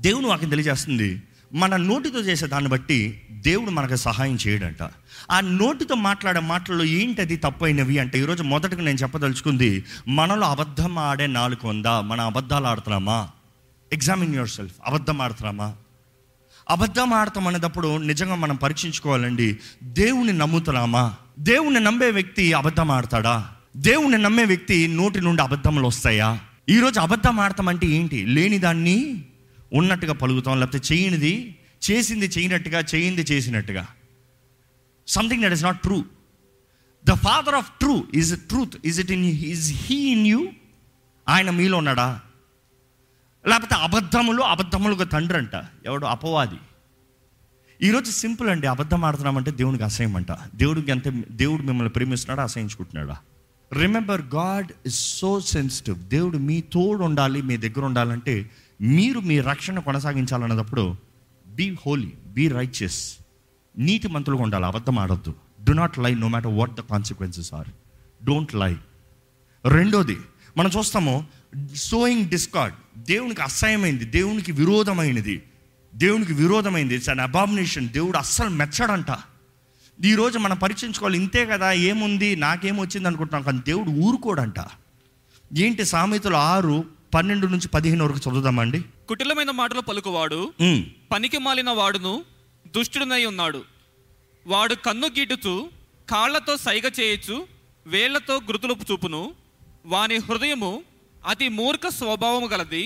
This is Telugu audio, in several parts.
దేవుని వాక్యం తెలియజేస్తుంది. మన నోటితో చేసే దాన్ని బట్టి దేవుడు మనకు సహాయం చేయడంట. ఆ నోటితో మాట్లాడే మాటల్లో ఏంటి అది తప్పైనవి అంటే ఈరోజు మొదటగా నేను చెప్పదలుచుకుంది మనలో అబద్ధం ఆడే నాలుగు ఉందా మన అబద్ధాలు ఆడుతున్నామా? ఎగ్జామిన్ యువర్ సెల్ఫ్ అబద్ధం ఆడుతున్నామా? అబద్ధం ఆడతాం అనేటప్పుడు నిజంగా మనం పరీక్షించుకోవాలండి. దేవుని నమ్ముతున్నామా? దేవుని నమ్మే వ్యక్తి అబద్ధం ఆడతాడా? దేవుని నమ్మే వ్యక్తి నోటి నుండి అబద్ధములు వస్తాయా? ఈరోజు అబద్ధం ఆడతాం అంటే ఏంటి? లేని దాన్ని ఉన్నట్టుగా పలుకుతాం లేకపోతే చేయనిది చేసింది చేయనట్టుగా చేయింది చేసినట్టుగా. Something that is not true the father of true is truth is it in is he in you ఆయన మీలో ఉన్నాడా? లేకపోతే అబద్ధములు అబద్ధములుగా తండ్రి అంట. ఎవడు? అపవాది. ఈరోజు సింపుల్ అండి. అబద్ధం ఆడుతున్నామంటే దేవునికి అసహ్యం అంట. దేవుడికి ఎంత దేవుడు మిమ్మల్ని ప్రేమిస్తున్నాడా అసహించుకుంటున్నాడా? Remember God is so sensitive దేవుడు మీ తోడు ఉండాలి మీ దగ్గర ఉండాలంటే మీరు మీ రక్షణ కొనసాగించాలన్నప్పుడు బీ హోలీ బీ రైచియస్ నీతి మంతులుగా ఉండాలి అబద్ధం ఆడద్దు. Do not lie no matter what the consequences are don't lie రెండోది మనం చూస్తాము సోయింగ్ డిస్కార్డ్ దేవునికి అసహ్యమైంది దేవునికి విరోధమైనది. దేవునికి విరోధమైంది. ఇట్స్ అన్ అబామినేషన్ దేవుడు అస్సలు మెచ్చడంట. ఈరోజు మనం పరీక్షించుకోవాలి ఇంతే కదా ఏముంది నాకేమొచ్చింది అనుకుంటున్నాం కానీ దేవుడు ఊరుకోడంట. ఏంటి సామెతలు ఆరు పన్నెండు నుంచి పదిహేను వరకు చదువుదామండి కుటిలమైన మాటలు పలుకువాడు పనికి మాలిన వాడును దుష్టుడునై ఉన్నాడు. వాడు కన్ను గీటుచు కాళ్ళతో సైగ చేయొచ్చు వేళ్ళతో గురుతులు చూపును. వాని హృదయము అతి మూర్ఖ స్వభావము గలది.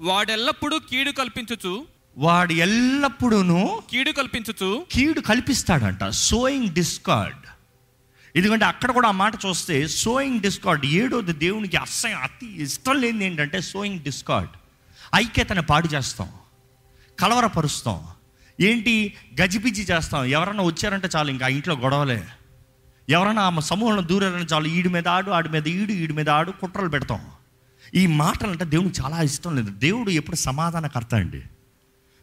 వాడెల్లప్పుడూ కీడు కల్పించుచు వాడు ఎల్లప్పుడూను కీడు కల్పించుచు కీడు కల్పిస్తాడంట. సోయింగ్ డిస్కార్డ్ ఎందుకంటే అక్కడ కూడా ఆ మాట చూస్తే సోయింగ్ డిస్కార్డ్ ఏడోది దేవునికి అసహ్యం అతి ఇష్టం లేనిది ఏంటంటే సోయింగ్ డిస్కార్డ్ ఐక్యతను పాడు చేస్తాం కలవరపరుస్తాం. ఏంటి? గజిబిజి చేస్తాం. ఎవరన్నా వచ్చారంటే చాలు ఇంకా ఇంట్లో గొడవలే. ఎవరైనా ఆమె సమూహంలో దూరారంటే చాలు ఈడి మీద ఆడు ఆడి మీద ఈడు ఈడి మీద ఆడు కుట్రలు పెడతాం. ఈ మాటలు అంటే దేవునికి చాలా ఇష్టం లేదు. దేవుడు ఎప్పుడు సమాధానకర్త అండి.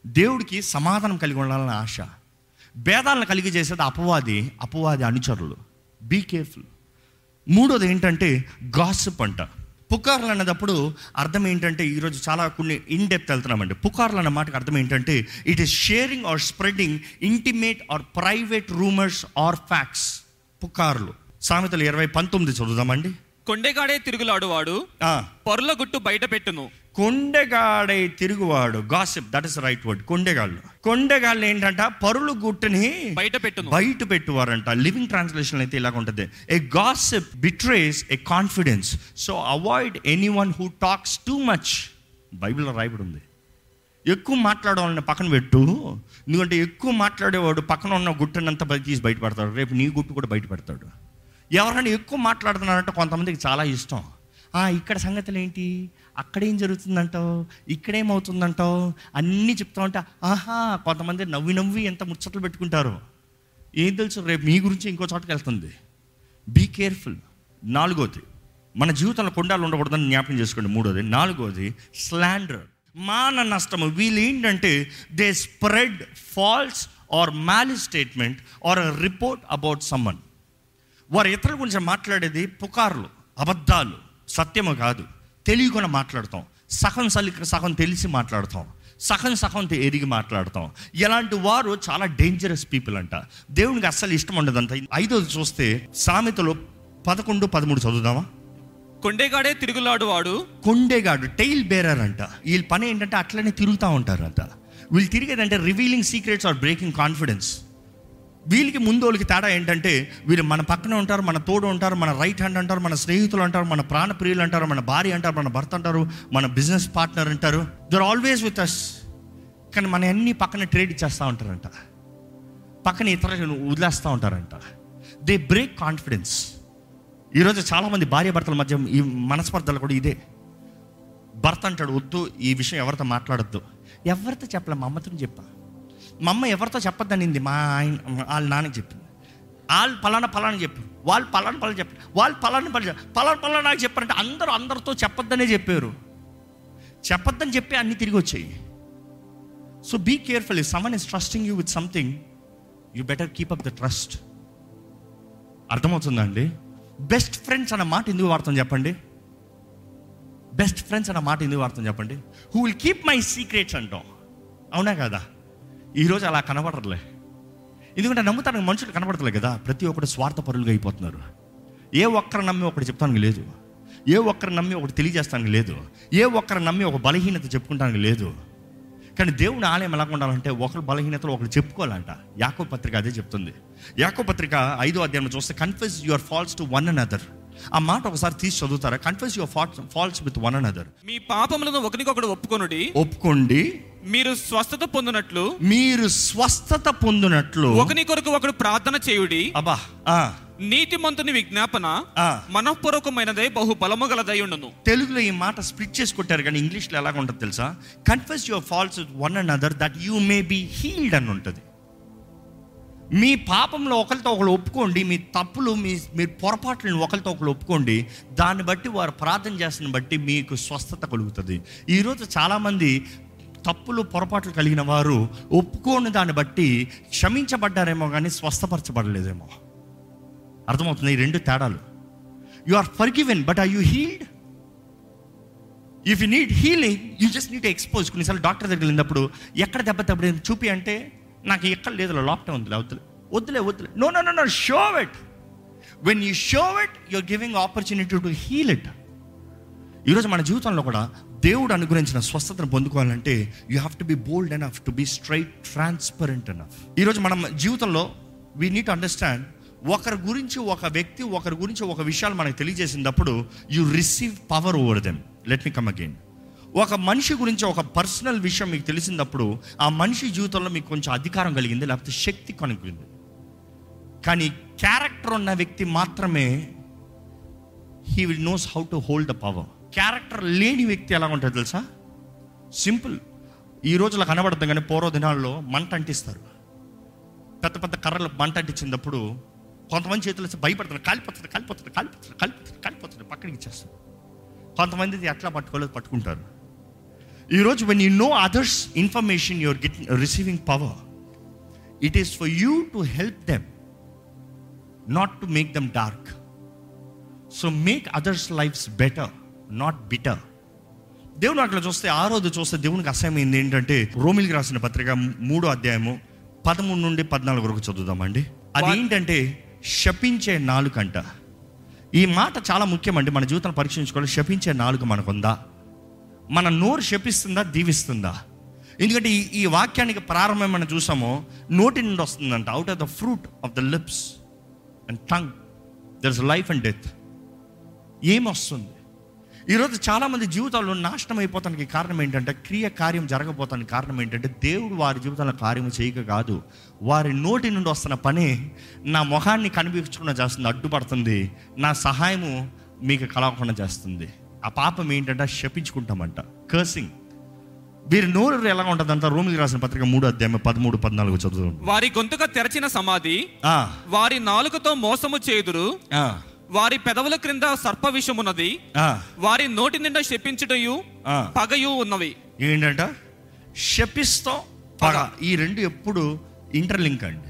దేవుడికి సమాధానం కలిగి ఉండాలని ఆశ. భేదాలను కలిగి చేసేది అపవాది అపవాది అనుచరులు. బీ కేర్ఫుల్ మూడోది ఏంటంటే గాసిప్ అంట. పుకార్లు అన్నదప్పుడు అర్థం ఏంటంటే ఈరోజు చాలా కొన్ని ఇన్ డెప్త్ వెళ్తున్నామండి. పుకార్లు అన్న మాటకు అర్థం ఏంటంటే it is sharing or spreading intimate or private rumours or facts పుకార్లు. సామెతలు ఇరవై పంతొమ్మిది చదువుదామండి. కొండెగాడే తిరుగులాడువాడు పొరల గుట్టు బయట పెట్టును. కొండెగాడై తిరుగువాడు. Gossip that is right word కొండెగాళ్ళు. కొండెగాళ్ళు ఏంటంట? పరులు గుట్టుని బయట పెట్టును. బయట పెట్టువారంట. లివింగ్ ట్రాన్స్లేషన్ అయితే ఇలాగ ఉంటుంది. A gossip betrays a confidence so avoid anyone who talks too much బైబిల్లో రాయబడి ఉంది ఎక్కువ మాట్లాడవాలని పక్కన పెట్టు. ఎందుకంటే ఎక్కువ మాట్లాడేవాడు పక్కన ఉన్న గుట్టనంతా తీసి బయటపడతాడు. రేపు నీ గుట్టు కూడా బయట పెడతాడు ఎవరైనా ఎక్కువ మాట్లాడుతున్నారంటే కొంతమందికి చాలా ఇష్టం. ఆ ఇక్కడ సంగతులు ఏంటి? అక్కడేం జరుగుతుందంటావు? ఇక్కడేమవుతుందంటావు? అన్నీ చెప్తా ఉంటే ఆహా కొంతమంది నవ్వి నవ్వి ఎంత ముచ్చట్లు పెట్టుకుంటారు. ఏం తెలుసు రేపు మీ గురించి ఇంకో చోటకి వెళ్తుంది. బీ కేర్ఫుల్ నాలుగోది మన జీవితంలో కొండాలు ఉండకూడదని జ్ఞాపకం చేసుకోండి. మూడోది నాలుగోది స్లాండర్ మాన నష్టము. వీళ్ళు ఏంటంటే they spread false or malicious statement or report about someone వారు ఇతరుల గురించి మాట్లాడేది పుకార్లు అబద్ధాలు. సత్యము కాదు. తెలియకుండా మాట్లాడతాం. సగం సలి సగం తెలిసి మాట్లాడతాం. సగం సగం ఎరిగి మాట్లాడతాం. ఇలాంటి వారు చాలా డేంజరస్ పీపుల్ అంట. దేవునికి అస్సలు ఇష్టం ఉండదంట. ఐదోది చూస్తే సామెతలో పదకొండు పదమూడు చదువుదామా? కొండెగాడే తిరుగులాడువాడు. కొండేగాడు టైల్ బేరర్ అంట. వీళ్ళ పని ఏంటంటే అట్లనే తిరుగుతూ ఉంటారంట. వీళ్ళు తిరిగేదంటే revealing secrets or breaking confidence వీళ్ళకి ముందు వాళ్ళకి తేడా ఏంటంటే వీళ్ళు మన పక్కన ఉంటారు మన తోడు ఉంటారు మన రైట్ హ్యాండ్ అంటారు మన స్నేహితులు అంటారు మన ప్రాణప్రియులు అంటారు మన భార్య అంటారు మన భర్త అంటారు మన బిజినెస్ పార్ట్నర్ అంటారు. దర్ ఆల్వేస్ విత్ అస్ కానీ మన అన్ని పక్కన ట్రేడ్ చేస్తూ ఉంటారంట. పక్కన ఇతర వదిలేస్తూ ఉంటారంట. దే బ్రేక్ కాన్ఫిడెన్స్ ఈరోజు చాలామంది భార్య భర్తల మధ్య ఈ మనస్పర్ధలు కూడా ఇదే. భర్త అంటాడు వద్దు ఈ విషయం ఎవరితో మాట్లాడొద్దు. ఎవరితో చెప్పలే మా అమ్మతో చెప్పా. మా అమ్మ ఎవరితో చెప్పొద్దనింది? మా ఆయన వాళ్ళ నాన్నకి చెప్పింది. వాళ్ళు పలానా పలానా చెప్పు వాళ్ళు పలానా పలానా చెప్పారు. వాళ్ళు పలానా పలానా పలానా పలానా నాకు చెప్పారంటే అందరూ అందరితో చెప్పొద్దనే చెప్పారు. చెప్పొద్దని చెప్పి అన్నీ తిరిగి వచ్చాయి. So be careful if someone is trusting you with something you better keep up the trust అర్థమవుతుందండి బెస్ట్ ఫ్రెండ్స్ అన్న మాట ఎందుకు వాడతాం చెప్పండి? బెస్ట్ ఫ్రెండ్స్ అన్న మాట ఎందుకు వాడతాం చెప్పండి? Who will keep my secrets అంటాం. అవునా కదా? ఈరోజు అలా కనబడరులే ఎందుకంటే నమ్ముతానికి మనుషులు కనబడతలే కదా. ప్రతి ఒక్కరు స్వార్థపరులుగా అయిపోతున్నారు. ఏ ఒక్కరు నమ్మి ఒకటి చెప్తానికి లేదు. ఏ ఒక్కరు నమ్మి ఒకటి తెలియజేస్తానికి లేదు. ఏ ఒక్కరు నమ్మి ఒక బలహీనత చెప్పుకుంటానికి లేదు. కానీ దేవుని ఆలయం ఎలా ఉండాలంటే ఒకరు బలహీనతలు ఒకరు చెప్పుకోవాలంట. యాకో పత్రిక అదే చెప్తుంది. యాకో పత్రిక ఐదో అధ్యాయంలో చూస్తే confess your faults to one and other ఆ మాట ఒకసారి తీసి చదువుతారా? Confess your faults faults with one another మీ పాపములను ఒకరికొకడు ఒప్పుకొనుడి. ఒప్పుకోండి. మీరు స్వస్థత పొందినట్లు. మీరు స్వస్థత పొందినట్లు. ఒకని కొరకు ఒకడు ప్రార్థన చేయుడి. అబ్బా ఆ, నీతిమంతుని విజ్ఞాపన. మనఃపూర్వకమైనదే బహు బలము గలదై ఉండును. తెలుగులో ఈ మాట స్ప్లిట్ చేసి కొట్టారు కానీ ఇంగ్లీష్లో ఎలాగ ఉంటుంది తెలుసా? Confess your faults one and other that you may be healed అని ఉంటుంది. మీ పాపంలో ఒకరితో ఒకరు ఒప్పుకోండి మీ తప్పులు మీ మీ పొరపాట్లను ఒకరితో ఒకరు ఒప్పుకోండి దాన్ని బట్టి వారు ప్రార్థన చేస్తున్న బట్టి మీకు స్వస్థత కలుగుతుంది. ఈరోజు చాలామంది తప్పులు పొరపాట్లు కలిగిన వారు ఒప్పుకోని దాన్ని బట్టి క్షమించబడ్డారేమో కానీ స్వస్థపరచబడలేదేమో. అర్థమవుతుంది ఈ రెండు తేడాలు. You are forgiven but are you healed if you need healing you just need expose కొన్నిసార్లు డాక్టర్ దగ్గర వెళ్ళినప్పుడు ఎక్కడ దెబ్బ దెబ్బ చూపి అంటే నాకు ఎక్కడ లేదు లోపటే ఉంది వద్దులే. వద్దులే వద్దులే. No no no no show it when you show it you're giving opportunity to heal it ఈరోజు మన జీవితంలో కూడా దేవుడు అనుగ్రహించిన స్వస్థతను పొందుకోవాలంటే you have to be bold enough to be straight transparent enough ఈరోజు మనం జీవితంలో వీ నీట్ అండర్స్టాండ్ ఒకరి గురించి ఒక వ్యక్తి ఒకరి గురించి ఒక విషయాలు మనకు తెలియజేసినప్పుడు you receive power over them let me come again ఒక మనిషి గురించి ఒక పర్సనల్ విషయం మీకు తెలిసినప్పుడు ఆ మనిషి జీవితంలో మీకు కొంచెం అధికారం కలిగింది లేకపోతే శక్తి కనుగొంది. కానీ క్యారెక్టర్ ఉన్న వ్యక్తి మాత్రమే he will knows how to hold the power character లేని వ్యక్తి ఎలా ఉంటుంది తెలుసా? సింపుల్. ఈ రోజులో కనబడద్దు కానీ పూర్వ దినాల్లో మంట అంటిస్తారు. పెద్ద పెద్ద కర్రలు మంట అంటించినప్పుడు కొంతమంది చేతులు భయపడుతుంది భయపడుతున్నారు కాలిపోతుంది కాలిపోతుంది కాలిపోతుంది కాలిపోతుంది కాలిపోతుంది పక్కడికి ఇచ్చేస్తారు. కొంతమంది ఇది ఎట్లా పట్టుకోలేదు పట్టుకుంటారు. ఈరోజు when you know others information your get receiving power it is for you to help them not to make them dark so make others lives better not bitter దేవుడు అట్లా చూస్తే ఆ రోజు చూస్తే దేవునికి అసహ్యమైంది ఏంటంటే రోమిలికి రాసిన పత్రిక మూడో అధ్యాయము పదమూడు నుండి పద్నాలుగు వరకు చదువుదామండి. అది ఏంటంటే శపించే నాలుకంట. ఈ మాట చాలా ముఖ్యమండి. మన జీవితం పరీక్షించుకోవాలి. శపించే నాలుక మనకుందా? మన నోరు శపిస్తుందా దీవిస్తుందా? ఎందుకంటే ఈ ఈ వాక్యానికి ప్రారంభం మనం చూసామో నోటి నుండి వస్తుందంట. Out of the fruit of the lips and tongue there is life and death ఏమొస్తుంది ఈరోజు చాలామంది జీవితాల్లో నాశనం అయిపోతానికి కారణం ఏంటంటే క్రియ కార్యం జరగబోతానికి కారణం ఏంటంటే దేవుడు వారి జీవితంలో కార్యం చేయక కాదు. వారి నోటి నుండి వస్తున్న పని నా ముఖాన్ని కనిపించకుండా చేస్తుంది అడ్డుపడుతుంది. నా సహాయము మీకు కలవకుండా చేస్తుంది. ఆ పాపం ఏంటంటే శపించుకుంటామంట. కర్సింగ్ వీరి నోరు ఎలా ఉంటుందంట రోమికి రాసిన పత్రిక మూడు అధ్యాయం పదమూడు పద్నాలుగు చదువు వారి గొంతుక తెరచిన సమాధి వారి నాలుకతో మోసము చేదురు వారి పెదవుల క్రింద సర్ప విషమున్నది వారి నోటి నిండా శపించుటయు. పగయు ఉన్నవి. ఏంటంట? శపిస్తాం పగ. ఈ రెండు ఎప్పుడు ఇంటర్లింక్ అండి.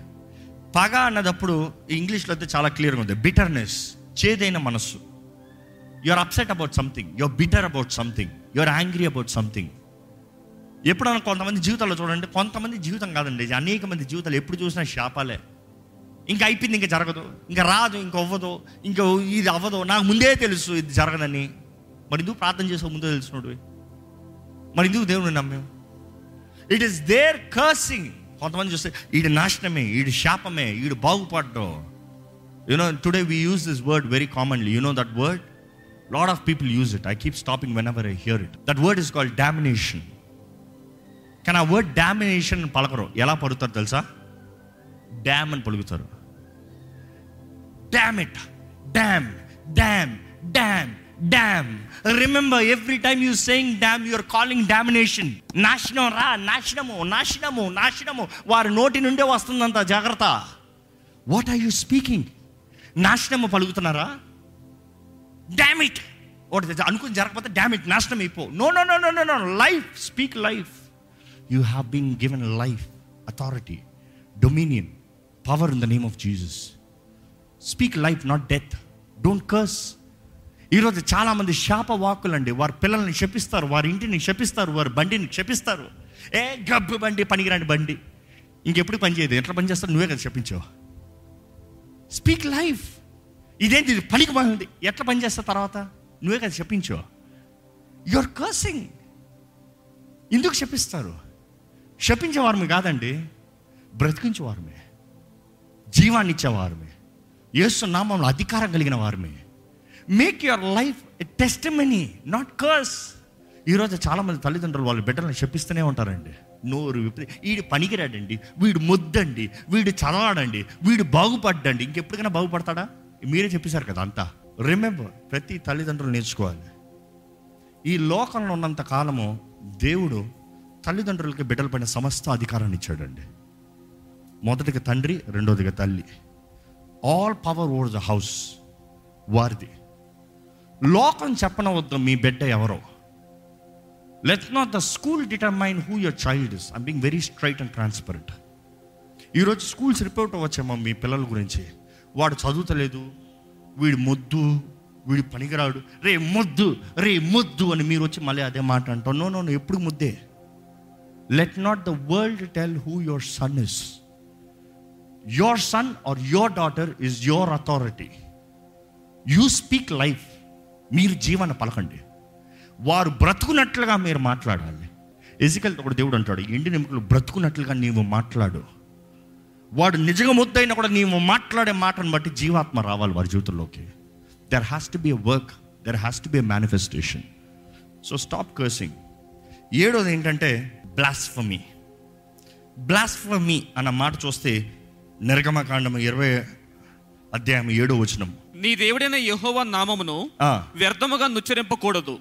పగ అన్నదప్పుడు ఇంగ్లీష్లో అయితే చాలా క్లియర్గా ఉంది. బిటర్నెస్ చేదైన మనస్సు. You are upset about something you are bitter about something you are angry about something ఎప్పుడైనా కొంతమంది జీవితాల్లో చూడండి కొంతమంది జీవితం కాదండి. అనేక మంది జీవితాలు ఎప్పుడు చూసినా శాపాలే. ఇంకా అయిపోయింది ఇంకా జరగదు ఇంకా రాదు ఇంకా అవ్వదు ఇంకా ఇది అవ్వదు. నాకు ముందే తెలుసు ఇది జరగదని. మరి ఎందుకు ప్రార్థన చేసే ముందే తెలుసున్నాడు మరి ఎందుకు దేవుని నమ్మేం ఇట్ ఈస్ దేర్ కర్సింగ్ కొంతమంది చూస్తే ఈడు నాశనమే ఈడు శాపమే ఈడు బాగుపడ్డం. You know today we use this word very commonly you know that word lot of people use it I keep stopping whenever I hear it that word is called domination కానీ ఆ వర్డ్ డామినేషన్ పలకరు? ఎలా పలుకుతారు తెలుసా? డ్యామ్ అని పలుకుతారు. Damn it damn damn damn damn remember every time you saying damn you're calling domination నాశనం రా నాశనము నాశనము నాశనము వారి నోటి నుండే వస్తుందంత జాగ్రత్త. వాట్ ఆర్ యూ స్పీకింగ్ నాశనము పలుకుతున్నారా? డామ్ ఇట్ ఒకటి అనుకుని జరగకపోతే డామ్ ఇట్ నాశనం అయిపో. No no no no no no life speak life you have been given life authority dominion power in the name of Jesus speak life not death don't curse ఈరోజు చాలామంది శాప వాక్కులండి వారి పిల్లల్ని శపిస్తారు వారి ఇంటిని శపిస్తారు వారి బండిని క్షపిస్తారు ఏ గబ్బు బండి పనికిరాని బండి. ఇంకెప్పుడు పని చేయదు. ఎట్లా పని చేస్తావు నువ్వే కదా చెప్పించావు స్పీక్ లైఫ్ ఇదేంటి ఇది పనికి బాగుంది ఎట్లా పనిచేస్తా తర్వాత? నువ్వే కదా చెప్పించో. యువర్ కర్సింగ్ ఎందుకు శపిస్తారు శపించేవారమే కాదండి. బ్రతికించేవారమే. జీవాన్ని ఇచ్చేవారమే. యేసు నామంలో అధికారం కలిగిన వారమే. Make your life testimony not curse ఈరోజు చాలామంది తల్లిదండ్రులు వాళ్ళ బిడ్డలను చెప్పిస్తూనే ఉంటారండి. నోరు విపరీ వీడు పనికిరాడండి. వీడు ముద్దండి. వీడు చదవాడండి. వీడు బాగుపడ్డండి. ఇంకెప్పటికైనా బాగుపడతాడా? మీరే చెప్పేశారు కదా అంతా. రిమెంబర్ ప్రతి తల్లిదండ్రులు నేర్చుకోవాలి. ఈ లోకంలో ఉన్నంత కాలము దేవుడు తల్లిదండ్రులకి బిడ్డల పైన సమస్త అధికారాన్ని ఇచ్చాడండి. మొదటిగా తండ్రి రెండోదిగా తల్లి. All power over the house వారిది. లోకం చెప్పనవద్దు మీ బిడ్డ ఎవరో. Let not the school determine who your child is I'm being very straight and transparent ఈరోజు స్కూల్స్ రిపోర్ట్ వచ్చామా మీ పిల్లల గురించి. వాడు చదువుతలేదు వీడు మొద్దు వీడు పనికిరాడు. రే మొద్దు రే మొద్దు అని మీరు వచ్చి మళ్ళీ అదే మాట అంటాం నో నో ఎప్పుడు ముద్దే? Let not the world tell who your son is your son or your daughter is your authority you speak life మీరు జీవన పలకండి. వారు బ్రతుకున్నట్లుగా మీరు మాట్లాడాలి. ఎజికల్ ఒక దేవుడు అంటాడు ఎండి నిమికలు బ్రతుకున్నట్లుగా నీవు మాట్లాడు. వాడు నిజంగా ముద్దైనా కూడా నీవు మాట్లాడే మాటను బట్టి జీవాత్మ రావాలి వారి జీవితంలోకి. There has to be a work there has to be a manifestation so stop cursing ఏడోది ఏంటంటే బ్లాస్ఫమీ బ్లాస్ఫమీ అన్న మాట చూస్తే నిర్గమకాండం ఇరవై అధ్యాయం ఏడో వచనం. నీ దేవుడైన యెహోవా నామమును వ్యర్థముగా నుచ్చరింపకూడదు.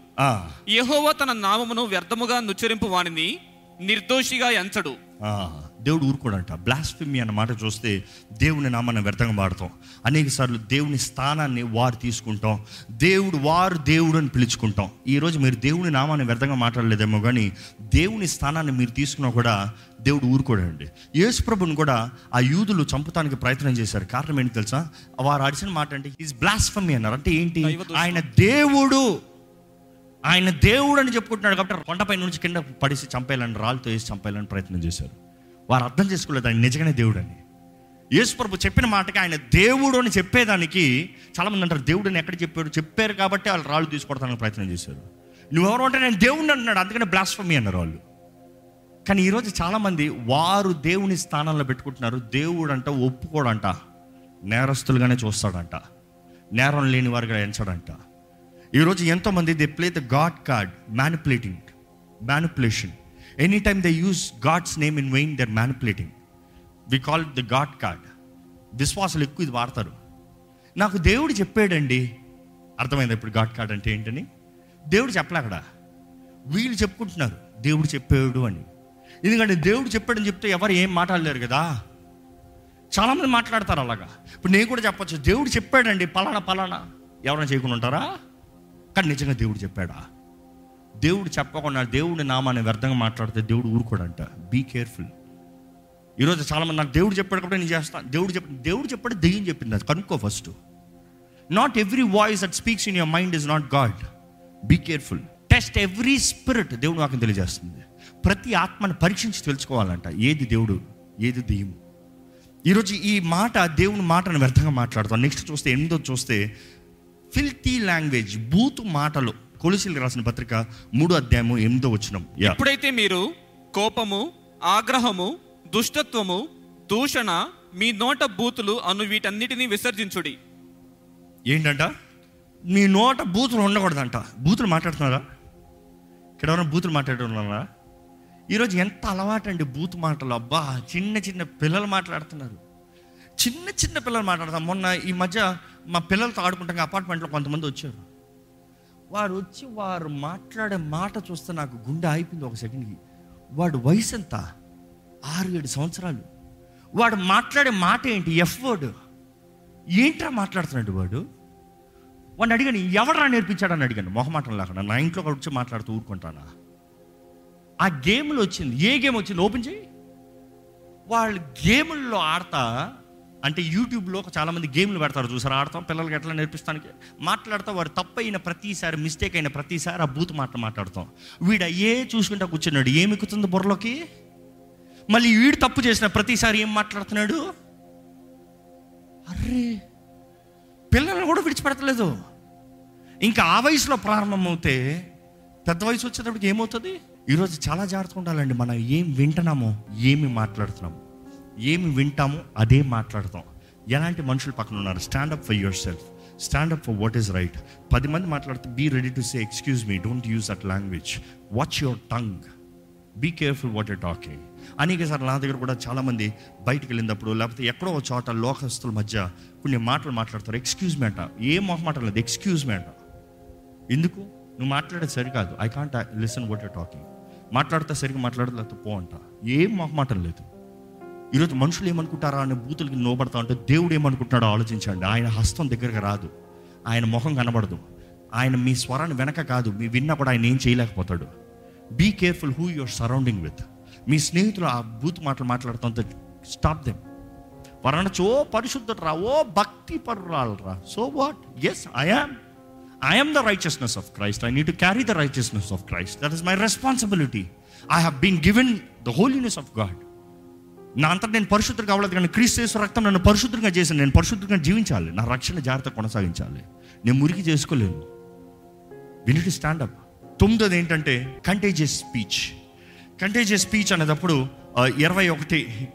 యెహోవా తన నామమును వ్యర్థముగా నుచ్చరింపు వానిని నిర్దోషిగా ఎంచడు. ఆ, దేవుడు ఊరుకోడంట. బ్లాస్ఫిమీ అన్న మాట చూస్తే దేవుని నామాన్ని వ్యర్థంగా వాడతాం. అనేక సార్లు దేవుని స్థానాన్ని వారు తీసుకుంటాం. దేవుడు వారు దేవుడు అని పిలుచుకుంటాం. ఈరోజు మీరు దేవుని నామాన్ని వ్యర్థంగా మాట్లాడలేదేమో కానీ దేవుని స్థానాన్ని మీరు తీసుకున్నా కూడా దేవుడు ఊరుకోడండి. యేసు ప్రభుని కూడా ఆ యూదులు చంపుతానికి ప్రయత్నం చేశారు. కారణం ఏంటి తెలుసా? వారు అడిచిన మాట అంటే ఈజ్ బ్లాస్ఫమీ అన్నారు. అంటే ఏంటి. ఆయన దేవుడు. ఆయన దేవుడు అని చెప్పుకుంటున్నాడు కాబట్టి కొండపై నుంచి కింద పడిసి చంపేయాలని రాళ్ళతో వేసి చంపేయాలని ప్రయత్నం చేశారు. వారు అర్థం చేసుకోలేదు ఆయన నిజంగానే దేవుడు అని యేసు ప్రభు చెప్పిన మాటకి ఆయన దేవుడు అని చెప్పేదానికి చాలామంది అంటారు దేవుడు అని ఎక్కడ చెప్పాడు? చెప్పారు కాబట్టి వాళ్ళు రాళ్ళు తీసుకోవడానికి ప్రయత్నం చేశారు. నువ్వెవరు అంటే నేను దేవుడిని అంటున్నాడు. అందుకనే బ్లాస్ఫమీ అన్నారు వాళ్ళు. కానీ ఈరోజు చాలామంది వారు దేవుని స్థానంలో పెట్టుకుంటున్నారు. దేవుడు అంట ఒప్పుకోడంట నేరస్తులుగానే చూస్తాడంట నేరం లేని వారుగా ఎంచడంట. ఈరోజు ఎంతోమంది they play the God card manipulating manipulation any time they use God's name in vain they're manipulating we call the God card విశ్వాసాలు ఎక్కువ ఇది వాడతారు. నాకు దేవుడు చెప్పాడండి. అర్థమైంది ఇప్పుడు గాడ్ కార్డ్ అంటే ఏంటని? దేవుడు చెప్పలే అక్కడ. వీళ్ళు చెప్పుకుంటున్నారు. దేవుడు చెప్పాడు అని. ఎందుకంటే దేవుడు చెప్పాడని చెప్తే ఎవరు ఏం మాట్లాడలేరు కదా. చాలామంది మాట్లాడతారు అలాగా. ఇప్పుడు నేను కూడా చెప్పొచ్చు. దేవుడు చెప్పాడండి పలానా పలానా. ఎవరైనా చేయకుండా ఉంటారా? కానీ నిజంగా దేవుడు చెప్పాడా? దేవుడు చెప్పకుండా దేవుడి నామాన్ని వ్యర్థంగా మాట్లాడితే దేవుడు ఊరుకోడంట. బీ కేర్ఫుల్ ఈరోజు చాలామంది నాకు దేవుడు చెప్పాడు కాబట్టి నేను చేస్తాను దేవుడు చెప్ప దేవుడు చెప్పాడు దెయ్యం చెప్పింది అది కనుక్కో first not every voice that speaks in your mind is not God be careful test every spirit దేవుడు నాకు తెలియజేస్తుంది. ప్రతి ఆత్మను పరీక్షించి తెలుసుకోవాలంట. ఏది దేవుడు ఏది దెయ్యం. ఈరోజు ఈ మాట దేవుని మాటను వ్యర్థంగా మాట్లాడతాం. నెక్స్ట్ చూస్తే ఎనిమిదో చూస్తే ఫిల్తీ లాంగ్వేజ్ బూతు మాటలు. కొలిసిలు రాసిన పత్రిక మూడో అధ్యాయము ఎనిమిదో వచ్చినం ఎప్పుడైతే మీరు కోపము ఆగ్రహము దుష్టత్వము దూషణ మీ నోట బూతులు అను వీటన్నిటిని విసర్జించుడి. ఏంటంట? మీ నోట బూతులు ఉండకూడదంట. బూతులు మాట్లాడుతున్నారా? ఇక్కడ ఎవరైనా బూతులు మాట్లాడుతున్నారా ఈరోజు ఎంత అలవాటు అండి బూత్ మాటలు. అబ్బా చిన్న చిన్న పిల్లలు మాట్లాడుతున్నారు. చిన్న చిన్న పిల్లలు మాట్లాడతారు మొన్న ఈ మధ్య మా పిల్లలతో ఆడుకుంటాం అపార్ట్మెంట్లో కొంతమంది వచ్చారు. వారు వచ్చి వారు మాట్లాడే మాట చూస్తే నాకు గుండె అయిపోయింది ఒక సెకండ్కి. వాడు వయసు ఎంత? ఆరు ఏడు సంవత్సరాలు. వాడు మాట్లాడే మాట ఏంటి? ఎఫ్ వర్డ్ ఏంట్రా మాట్లాడుతున్నాడు వాడు? వాడిని అడిగాను ఎవడరా నేర్పించాడని అడిగాను. మొహమాటం లేకుండా నా ఇంట్లో వచ్చి మాట్లాడుతూ ఊరుకుంటానా? ఆ గేమ్లో వచ్చింది. ఏ గేమ్ వచ్చింది? ఓపెన్ చేయి. వాళ్ళు గేముల్లో ఆడతా అంటే యూట్యూబ్లో చాలామంది గేమ్లు పెడతారు. చూసారు? ఆడతాం పిల్లలకి ఎట్లా నేర్పిస్తానికి? మాట్లాడతాం వారు తప్పు అయిన ప్రతిసారి మిస్టేక్ అయిన ప్రతిసారి ఆ బూత్ మాట మాట్లాడతాం. వీడు అయ్యే చూసుకుంటా కూర్చున్నాడు. ఏమిక్కుతుంది బుర్రలోకి? మళ్ళీ వీడు తప్పు చేసిన ప్రతిసారి ఏం మాట్లాడుతున్నాడు? అర్రే! పిల్లల్ని కూడా విడిచిపెడతలేదు. ఇంకా ఆ వయసులో ప్రారంభమవుతే పెద్ద వయసు వచ్చేటప్పటికి ఏమవుతుంది? ఈరోజు చాలా జాగ్రత్తగా ఉండాలండి. మనం ఏం వింటున్నామో ఏమి మాట్లాడుతున్నాము. ఏమి వింటామో అదే మాట్లాడతాం. ఎలాంటి మనుషులు పక్కన ఉన్నారు? Stand up for yourself stand up for what is right పది మంది మాట్లాడితే be ready to say excuse me don't use that language watch your tongue be careful what you talking అనేక సార్లు నా దగ్గర కూడా చాలామంది బయటకు వెళ్ళినప్పుడు లేకపోతే ఎక్కడో ఒక చోట లోకస్తుల మధ్య కొన్ని మాటలు మాట్లాడతారు. ఎక్స్క్యూజ్ మీ అంట. ఏం మొహ మాట్లాడలేదు ఎక్స్క్యూజ్ మీ అంట. ఎందుకు? నువ్వు మాట్లాడేది సరికాదు. I can't listen what you talking మాట్లాడితే సరిగ్గా మాట్లాడలేదు పో అంట. ఏం మొహ మాట లేదు. ఈరోజు మనుషులు ఏమనుకుంటారా అనే బూతులకి నోబడతా ఉంటే దేవుడు ఏమనుకుంటున్నాడో ఆలోచించండి. ఆయన హస్తం దగ్గరకు రాదు. ఆయన ముఖం కనబడదు. ఆయన మీ స్వరాన్ని వెనక కాదు. మీ విన్నా కూడా ఆయన ఏం చేయలేకపోతాడు. Be careful who your surrounding with మీ స్నేహితులు ఆ బూత్ మాటలు మాట్లాడుతుంటే స్టాప్ దెమ్ వారు ఓ పరిశుద్ధుడు రా ఓ భక్తి పరురాలు రా so what yes I am I'm the righteousness of Christ I need to carry the righteousness of Christ that is my responsibility I have been given the holiness of God నా అంతా నేను పరిశుద్ధుడు కావలేదు కానీ క్రీస్తు యేసు రక్తం నన్ను పరిశుద్ధంగా చేశాను నేను పరిశుద్ధంగా జీవించాలి. నా రక్షణ జాగ్రత్త కొనసాగించాలి. నేను మురికి చేసుకోలేను. వినిటి స్టాండప్ తొమ్మిదోది ఏంటంటే కంటేజియస్ స్పీచ్ కంటేజియస్ స్పీచ్ అనేటప్పుడు ఇరవై ఒకటి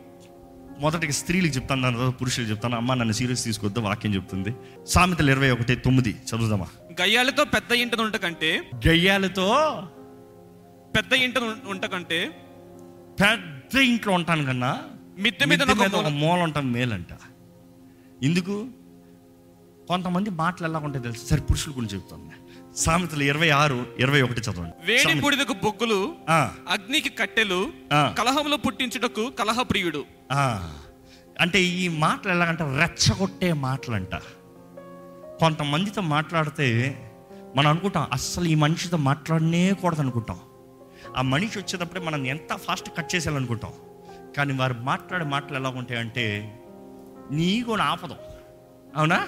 మొదటికి స్త్రీలకు చెప్తాను దాని తర్వాత పురుషులకు చెప్తాను. అమ్మ నన్ను సీరియస్ తీసుకోవద్దు వాక్యం చెప్తుంది. సామెతలు ఇరవై ఒకటి తొమ్మిది చదువుదామా? గయ్యాలతో పెద్ద ఇంట ఉంట కంటే గయ్యాలతో పెద్ద ఇంట ఉంట కంటే పెద్ద ఇంట్లో ఉంటాను కన్నా మిద్దె మీద ఒక ఒక మూల ఉంటాం మేలంట. ఎందుకు కొంతమంది మాటలు ఎలా ఉంటాయి తెలుసు? సరే పురుషుల గురించి చెప్తాను. సామెతలు ఇరవై ఆరు ఇరవై ఒకటి చదవండి. వేడి బూడిదకు బొగ్గులు అగ్నికి కట్టెలు ఆ. కలహములు పుట్టించుటకు కలహప్రియుడు. ఆ. అంటే ఈ మాటలు ఎలాగంటే రెచ్చగొట్టే మాటలంట. కొంతమందితో మాట్లాడితే మనం అనుకుంటాం అస్సలు ఈ మనిషితో మాట్లాడనే కూడదు అనుకుంటాం ఆ మనిషి వచ్చేటప్పుడే మనం ఎంత ఫాస్ట్ కట్ చేసేయాలనుకుంటాం? కానీ వారు మాట్లాడే మాటలు ఎలా ఉంటాయంటే నీ కూడా ఆపదం. అవునా?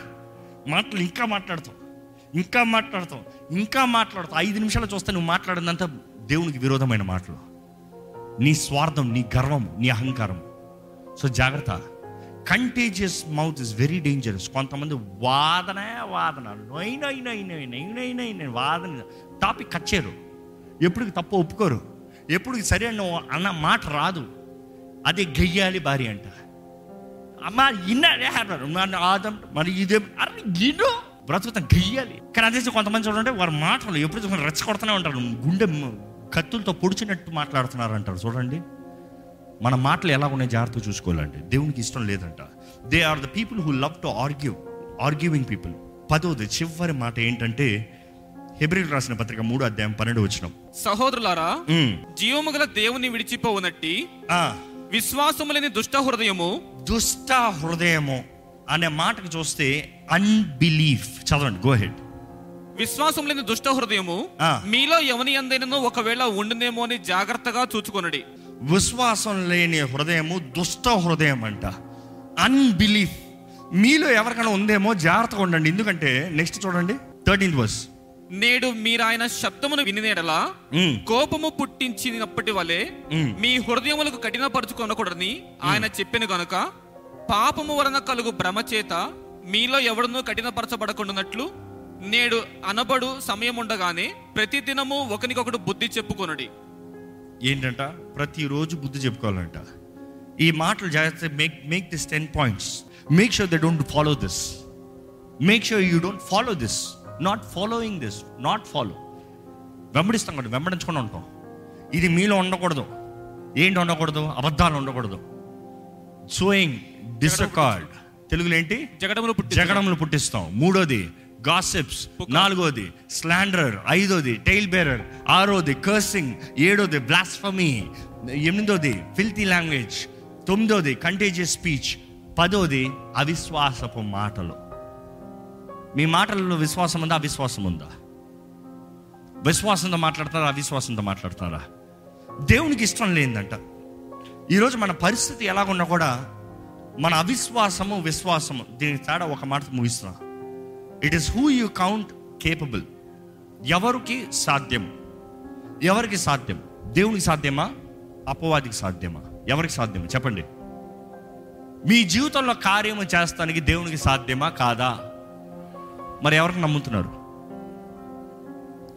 మాటలు ఇంకా మాట్లాడతాం. ఇంకా మాట్లాడతాం. ఇంకా మాట్లాడతాం. ఐదు నిమిషాలు చూస్తే నువ్వు మాట్లాడినంత దేవునికి విరోధమైన మాటలు. నీ స్వార్థం నీ గర్వం నీ అహంకారం. సో జాగ్రత్త. Contagious mouth is very dangerous కొంతమంది వాదనే వాదన. నైనైనైనైనైనైనైన వాదన. టాపిక్ కచ్చేరు ఎప్పుడు తప్పు ఒప్పుకోరు. ఎప్పుడు సరే అన్న మాట రాదు. అదే గెయ్యాలి భార్య అంట. అమ్మ ఇన్నాడే ఆదం మరి ఇదే అరే ఇదో బ్రతుకుతాం గెయ్యాలి. కానీ అదే కొంతమంది చూడండి వారి మాటలు ఎప్పుడు చూసిన రెచ్చగొడుతూనే ఉంటారు. గుండె కత్తులతో పొడిచినట్టు మాట్లాడుతున్నారు అంటారు చూడండి. మన మాటలు ఎలా ఉన్నాయి జాగ్రత్త చూసుకోవాలండి. దేవునికి ఇష్టం లేదంట. They are the people who love to argue arguing people పదోది చివరి మాట ఏంటంటే హెబ్రిల్ రాసిన పత్రిక మూడు అధ్యాయం పన్నెండు వచ్చినాం సహోదరులారా జీవము గల దేవుని విడిచిపోవునట్టి విశ్వాసము లేని దుష్ట హృదయము దుష్ట హృదయము అనే మాటకు చూస్తే అన్బిలీఫ్ చదవండి గో హెడ్ విశ్వాసం లేని దుష్ట హృదయము. మీలో ఎవని అందైనను ఒకవేళ ఉండునేమో అని జాగ్రత్తగా చూచుకొనడి. విశ్వాసం లేని హృదయము దుష్ట హృదయం అంట అన్బిలీఫ్ మీలో ఎవరికైనా ఉందేమో జాగ్రత్తగా ఉండండి. ఎందుకంటే నెక్స్ట్ చూడండి థర్టీన్త్ వర్స్ నేడు మీరు ఆయన శబ్దమును వినినేడలా? కోపము పుట్టించినప్పటి వలె. మీ హృదయములకు కఠినపరుచుకొనకూడని ఆయన చెప్పిన గనుక పాపము వలన కలుగు భ్రమ చేత మీలో ఎవడనూ కఠినపరచబడకుండానట్లు నేడు అనబడు సమయం ఉండగానే ప్రతి దినము ఒకనికొకడు బుద్ధి చెప్పుకొనుడి. ఏంటంట? ప్రతిరోజు బుద్ధి చెప్పుకోవాలంట. ఈ మాటలు జాగ్రత్త make make this ten points make sure they don't follow this make sure you don't follow this not following this not follow వెంబడిస్తాం కదా వెంబడించుకొని ఉంటాం. ఇది మీలో ఉండకూడదు. ఏంటి ఉండకూడదు? అబద్ధాలు ఉండకూడదు. సోయింగ్ డిసకార్డ్ తెలుగులో ఏంటి? జగడములు జగడములు పుట్టిస్తాం. మూడోది గాసిప్స్ నాలుగోది స్లాండర్ ఐదోది టైల్ బేరర్ ఆరోది కర్సింగ్ ఏడోది బ్లాస్ఫమీ ఎనిమిదోది ఫిల్తీ లాంగ్వేజ్ తొమ్మిదోది కంటేజియస్ స్పీచ్ పదోది అవిశ్వాసపు మాటలు. మీ మాటలలో విశ్వాసం ఉందా? అవిశ్వాసం ఉందా? విశ్వాసంతో మాట్లాడతారా? అవిశ్వాసంతో మాట్లాడతారా? దేవునికి ఇష్టం లేదంట ఈరోజు మన పరిస్థితి ఎలాగున్నా కూడా మన అవిశ్వాసము విశ్వాసము దీని తేడా ఒక మాట ముగిస్తున్నా it is who you count capable ఎవరికి సాధ్యం ఎవరికి సాధ్యం? దేవునికి సాధ్యమా? అపవాదికి సాధ్యమా? ఎవరికి సాధ్యమా? చెప్పండి. మీ జీవితంలో కార్యము చేస్తానికి దేవునికి సాధ్యమా? కాదా? మరి ఎవరిని నమ్ముతున్నారు?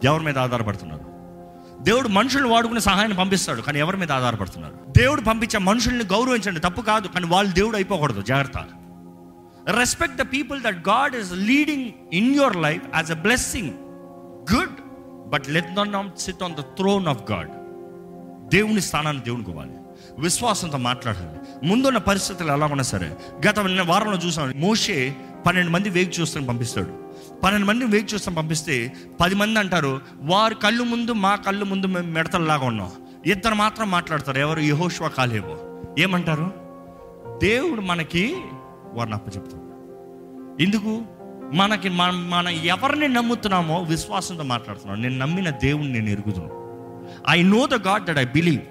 ఎవరి మీద ఆధారపడుతున్నారు? దేవుడు మనుషులను వాడుకునే సహాయాన్ని పంపిస్తాడు కానీ ఎవరి మీద ఆధారపడుతున్నారు? దేవుడు పంపించే మనుషుల్ని గౌరవించండి తప్పు కాదు కానీ వాళ్ళు దేవుడు అయిపోకూడదు జాగ్రత్త. Respect the people that God is leading in your life as a blessing good but let not sit on the throne of God దేవుని స్థానాన్ని దేవునికి ఇవ్వాలి. విశ్వాసంతో మాట్లాడాలి ముందున్న పరిస్థితులు ఎలా ఉన్నా సరే గత వారంలో చూసాం మోషే పన్నెండు మంది వేగి చూస్తాను పంపిస్తాడు. పన్నెండు మంది వేగి చూస్తాం పంపిస్తే పది మంది అంటారు వారి కళ్ళు ముందు మా కళ్ళు ముందు మేము మిడతల్లాగా ఉన్నాం. ఇద్దరు మాత్రం మాట్లాడతారు ఎవరు యహోష్వా కాలేవు ఏమంటారు? దేవుడు మనకి వారిని అప్పచెప్తాడు. ఎందుకు? మనకి మన మనం ఎవరిని నమ్ముతున్నామో విశ్వాసంతో మాట్లాడుతున్నాం. నేను నమ్మిన దేవుడిని నేను ఎరుగుతున్నాను I know the God that I believe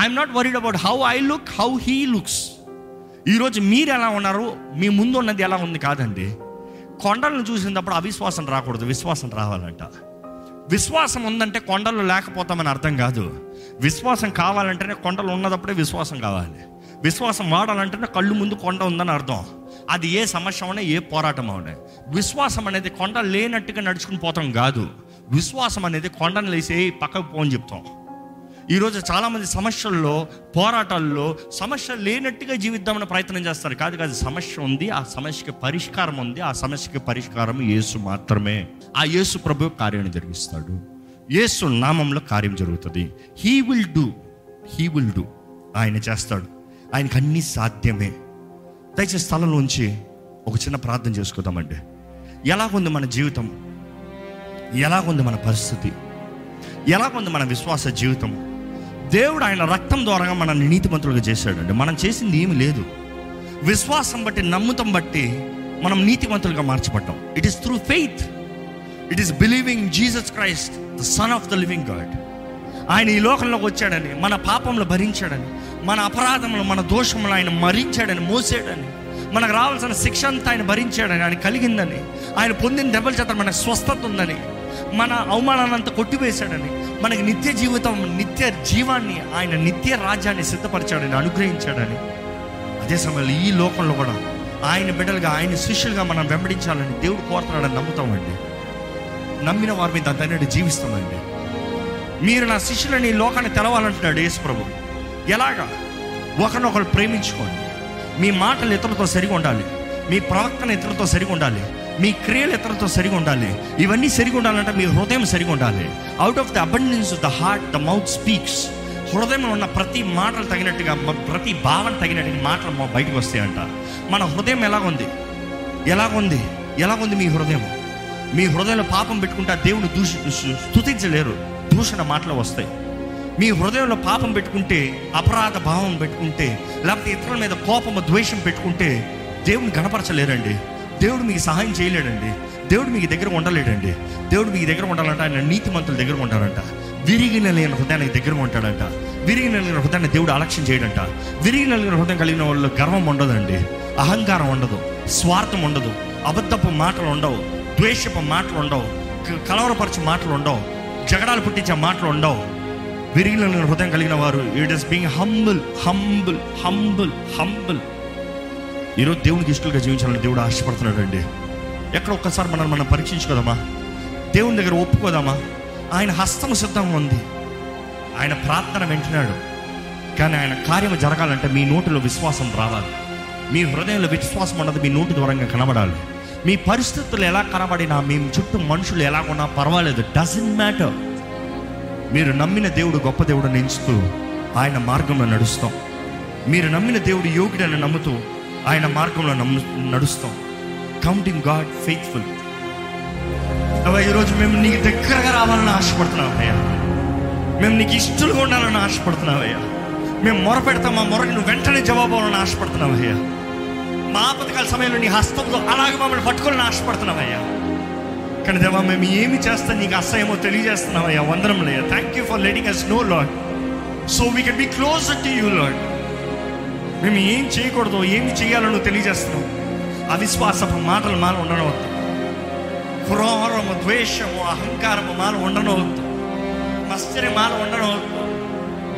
I'm not worried about how I look how he looks ఈరోజు మీరు ఎలా ఉన్నారు? మీ ముందు ఉన్నది ఎలా ఉంది కాదండి. కొండలను చూసినప్పుడు అవిశ్వాసం రాకూడదు విశ్వాసం రావాలంట. విశ్వాసం ఉందంటే కొండలు లేకపోతామని అర్థం కాదు. విశ్వాసం కావాలంటేనే కొండలు ఉన్నదప్పుడే విశ్వాసం కావాలి. విశ్వాసం వాడాలంటేనే కళ్ళు ముందు కొండ ఉందని అర్థం. అది ఏ సమస్య అవునా ఏ పోరాటం అవునా విశ్వాసం అనేది కొండ లేనట్టుగా నడుచుకుని పోతాం కాదు. విశ్వాసం అనేది కొండను లేసి పక్కకు పోని చెప్తాం. ఈరోజు చాలామంది సమస్యల్లో పోరాటాల్లో సమస్య లేనట్టుగా జీవిద్దామని ప్రయత్నం చేస్తారు. కాదు కాదు సమస్య ఉంది ఆ సమస్యకి పరిష్కారం ఉంది ఆ సమస్యకి పరిష్కారం యేసు మాత్రమే. ఆ యేసు ప్రభు కార్యాన్ని జరిగిస్తాడు. యేసు నామంలో కార్యం జరుగుతుంది. He will do he will do. ఆయన చేస్తాడు. ఆయనకు అన్నీ సాధ్యమే. దయచేసి స్థలంలోంచి ఒక చిన్న ప్రార్థన చేసుకుందామండి. ఎలాగుంది మన జీవితం? ఎలాగుంది మన పరిస్థితి? ఎలాగుంది మన విశ్వాస జీవితం? దేవుడు ఆయన రక్తం ద్వారా మనల్ని నీతిమంతులుగా చేశాడండి. మనం చేసింది ఏమి లేదు. విశ్వాసం బట్టి నమ్ముతం బట్టి మనం నీతిమంతులుగా మార్చబడ్డాం. It is through faith it is believing Jesus Christ the son of the living God ఆయన ఈ లోకంలోకి వచ్చాడని మన పాపంలో భరించాడని మన అపరాధములు మన దోషములు ఆయన మరించాడని మోసాడని మనకు రావాల్సిన శిక్ష అంతా ఆయన భరించాడని ఆయన కలిగిందని ఆయన పొందిన దెబ్బల చేత మనకు స్వస్థత ఉందని మన అవమానాన్ని కొట్టివేశాడని మనకి నిత్య జీవితం నిత్య జీవాన్ని ఆయన నిత్య రాజ్యాన్ని సిద్ధపరిచాడని అనుగ్రహించాడని. అదే సమయంలో ఈ లోకంలో కూడా ఆయన బిడ్డలుగా ఆయన శిష్యులుగా మనం వెంబడించాలని దేవుడు కోరుతున్నాడని నమ్ముతామండి. నమ్మిన వారి మీద అంతటి జీవిస్తామండి. మీరు నా శిష్యులని ఈ లోకాన్ని తెలవాలంటున్నాడు యేసు ప్రభు. ఎలాగా? ఒకరినొకరు ప్రేమించుకోండి. మీ మాటలు ఇతరులతో సరిగా ఉండాలి. మీ ప్రవర్తన ఇతరులతో సరిగా ఉండాలి. మీ క్రియలు ఇతరులతో సరిగా ఉండాలి. ఇవన్నీ సరిగా ఉండాలంటే మీ హృదయం సరిగా ఉండాలి. Out of the abundance the heart the mouth speaks హృదయంలో ఉన్న ప్రతి మాటలు తగినట్టుగా ప్రతి భావన తగినట్టుగా మాటలు బయటకు వస్తాయంట. మన హృదయం ఎలాగుంది? ఎలాగుంది? ఎలాగుంది మీ హృదయం? మీ హృదయంలో పాపం పెట్టుకుంటే దేవుని దూషి స్థుతించలేరు దూషణ మాటలు వస్తాయి. మీ హృదయంలో పాపం పెట్టుకుంటే అపరాధ భావం పెట్టుకుంటే లేకపోతే ఇతరుల మీద కోపము ద్వేషం పెట్టుకుంటే దేవుని గణపరచలేరండి. దేవుడు మీకు సహాయం చేయలేడండి. దేవుడు మీకు దగ్గర ఉండలేడండి. దేవుడు మీకు దగ్గర ఉండాలంటే. ఆయన నీతిమంతుల దగ్గర ఉంటాడంట. విరిగిన లేని హృదయానికి దగ్గర ఉంటాడంట. విరిగిన లేని హృదయాన్ని దేవుడు అలక్ష్యం చేయడంట. విరిగిన లేని హృదయం కలిగిన వాళ్ళు గర్వం ఉండదండి. అహంకారం ఉండదు. స్వార్థం ఉండదు. అబద్ధపు మాటలు ఉండవు. ద్వేషపు మాటలు ఉండవు. క- కలవరపరిచే మాటలు ఉండవు. జగడాలు పుట్టించే మాటలు ఉండవు. విరిగిన లేని హృదయం కలిగిన వారు it is being humble humble humble humble ఈరోజు దేవునికి ఇష్టలుగా జీవించాలని దేవుడు ఆశపడుతున్నాడు అండి ఎక్కడ ఒక్కసారి మనల్ని మనం పరీక్షించుకోదామా దేవుని దగ్గర ఒప్పుకోదామా ఆయన హస్తం సిద్ధంగా ఉంది. ఆయన ప్రార్థన వింటున్నాడు. కానీ ఆయన కార్యం జరగాలంటే మీ నోటిలో విశ్వాసం రావాలి. మీ హృదయంలో విశ్వాసం ఉన్నది మీ నోటి దూరంగా కనబడాలి. మీ పరిస్థితులు ఎలా కనబడినా మీ చుట్టూ మనుషులు ఎలా ఉన్నా పర్వాలేదు. డజంట్ మ్యాటర్ మీరు నమ్మిన దేవుడు గొప్ప దేవుడు ఎంచుతూ ఆయన మార్గంలో నడుస్తాం. మీరు నమ్మిన దేవుడు యోగుడని నమ్ముతూ ఆయన మార్గంలో నమ్ము నడుస్తాం. కౌంటింగ్ గాడ్ ఫెయిత్ఫుల్ ఈరోజు మేము నీకు దగ్గరగా రావాలని ఆశపడుతున్నామయ్యా మేము నీకు ఇష్టలుగా ఉండాలని ఆశపడుతున్నామయ్యా మేము మొరపెడతాం మా మొరకి నువ్వు వెంటనే జవాబు అవ్వాలని ఆశపడుతున్నామయ్యా మా ఆపదకాల సమయంలో నీ హస్తంతో అలాగే మమ్మల్ని పట్టుకోవాలని ఆశపడుతున్నామయ్యా కానీ దేవా మేము ఏమి చేస్తాం నీకు అసహ్యమో తెలియజేస్తున్నామయ్యా వందరం వందరంలో thank you for letting us know Lord so we can be close to you Lord మేము ఏం చేయకూడదు ఏమి చేయాలో నువ్వు తెలియజేస్తున్నావు అవిశ్వాసపు మాటలు మాల ఉండనవద్దు. క్రోరము ద్వేషము అహంకారము మాల ఉండనవద్దు. మస్తిని మాల ఉండనవద్దు.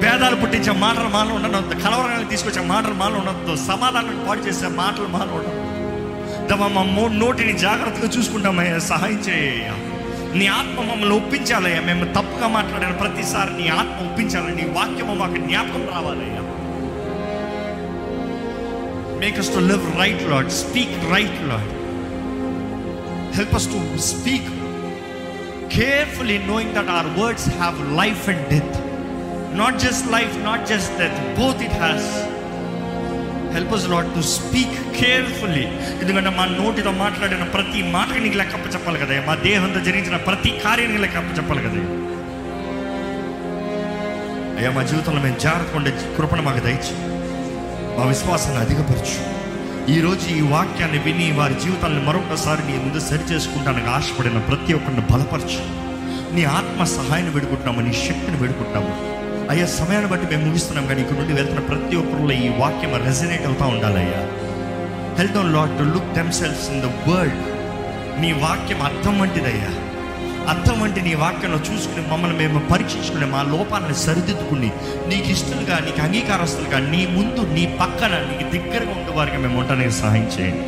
భేదాలు పుట్టించే మాటలు మాల ఉండనవద్దు. కలవరాన్ని తీసుకొచ్చే మాటలు మాల ఉండవద్దు. సమాధానం పాటు చేసే మాటలు మాల ఉండవద్దు. మా నోటిని జాగ్రత్తగా చూసుకుంటామయ్యా. సహాయం చేయ నీ ఆత్మ మమ్మల్ని ఒప్పించాలయ్యా. మేము తప్పుగా మాట్లాడిన ప్రతిసారి నీ ఆత్మ ఒప్పించాలి. నీ వాక్యము మాకు జ్ఞాపకం రావాలయ్యా. Make us to live right lord speak right lord help us to speak carefully knowing that our words have life and death not just life not just death both it has help us Lord to speak carefully ఎందుకంటే మా నోటితో మాట్లాడిన ప్రతి మాటకి నీకు లెక్కప్ప చెప్పాలి కదా మా దేహంతో జరిగించిన ప్రతి కార్యానికి లెక్కప్ప చెప్పాలి కదా అయ్యా మా జీవితంలో మేము జాగ్రత్తగా ఉండే కృపణ మాకు దయచి మా విశ్వాసాన్ని అధికపరచు. ఈరోజు ఈ వాక్యాన్ని విని వారి జీవితాన్ని మరొకసారి నీ ముందు సరి చేసుకుంటానికి ఆశపడిన ప్రతి ఒక్కరిని బలపరచు. నీ ఆత్మ సహాయాన్ని వేడుకుంటున్నాము నీ శక్తిని వేడుకుంటున్నాము. అయ్యా సమయాన్ని బట్టి మేము ముగిస్తున్నాం కానీ ఇక్కడ నుండి వెళ్తున్న ప్రతి ఒక్కరిలో ఈ వాక్యం రెజనేట్ అవుతూ ఉండాలయ్యా. Health on Lord to look them cells in the world నీ వాక్యం అర్థం వంటిదయ్యా. అర్థం వంటి నీ వాక్యంలో చూసుకుని మమ్మల్ని మేము పరీక్షించుకుని మా లోపాలను సరిదిద్దుకుని నీకు ఇష్టలుగా నీకు అంగీకారస్తులుగా నీ ముందు నీ పక్కన నీకు దగ్గరగా ఉండే వారికి మేము ఉండడానికి సహాయం చేయండి.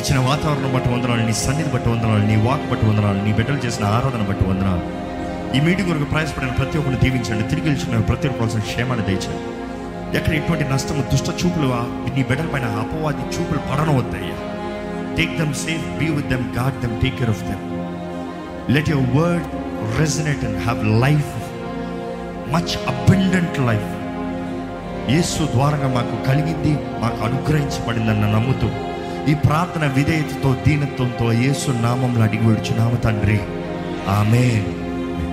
ఇచ్చిన వాతావరణం బట్టి వందనాలు నీ సన్నిధి బట్టి వందనాలు నీ వాక్ బట్టి వందనాలు నీ బిడ్డలు చేసిన ఆరాధన బట్టి వందనాలు. ఈ మీటింగ్ కొరకు ప్రయాసపడిన ప్రతి ఒక్కరిని దీవించండి తిరిగి ప్రతి ఒక్కరి క్షేమాన్ని దయచండి ఎక్కడ ఎటువంటి నష్టము దుష్ట చూపులు నీ బిడ్డల పైన అపవాది చూపులు పడనవద్దయ్యా. Take them safe be with them God them take care of them let your word resonate and have life much abundant life Yesu ద్వారంగా మాకు కలిగింది మాకు అనుగ్రహించబడిందన్న నమ్ముతూ ఈ ప్రార్థన విధేయతతో దీనత్వంతో యేసు నామంలో అడిగి విడుచున్నాము తండ్రి. ఆమెన్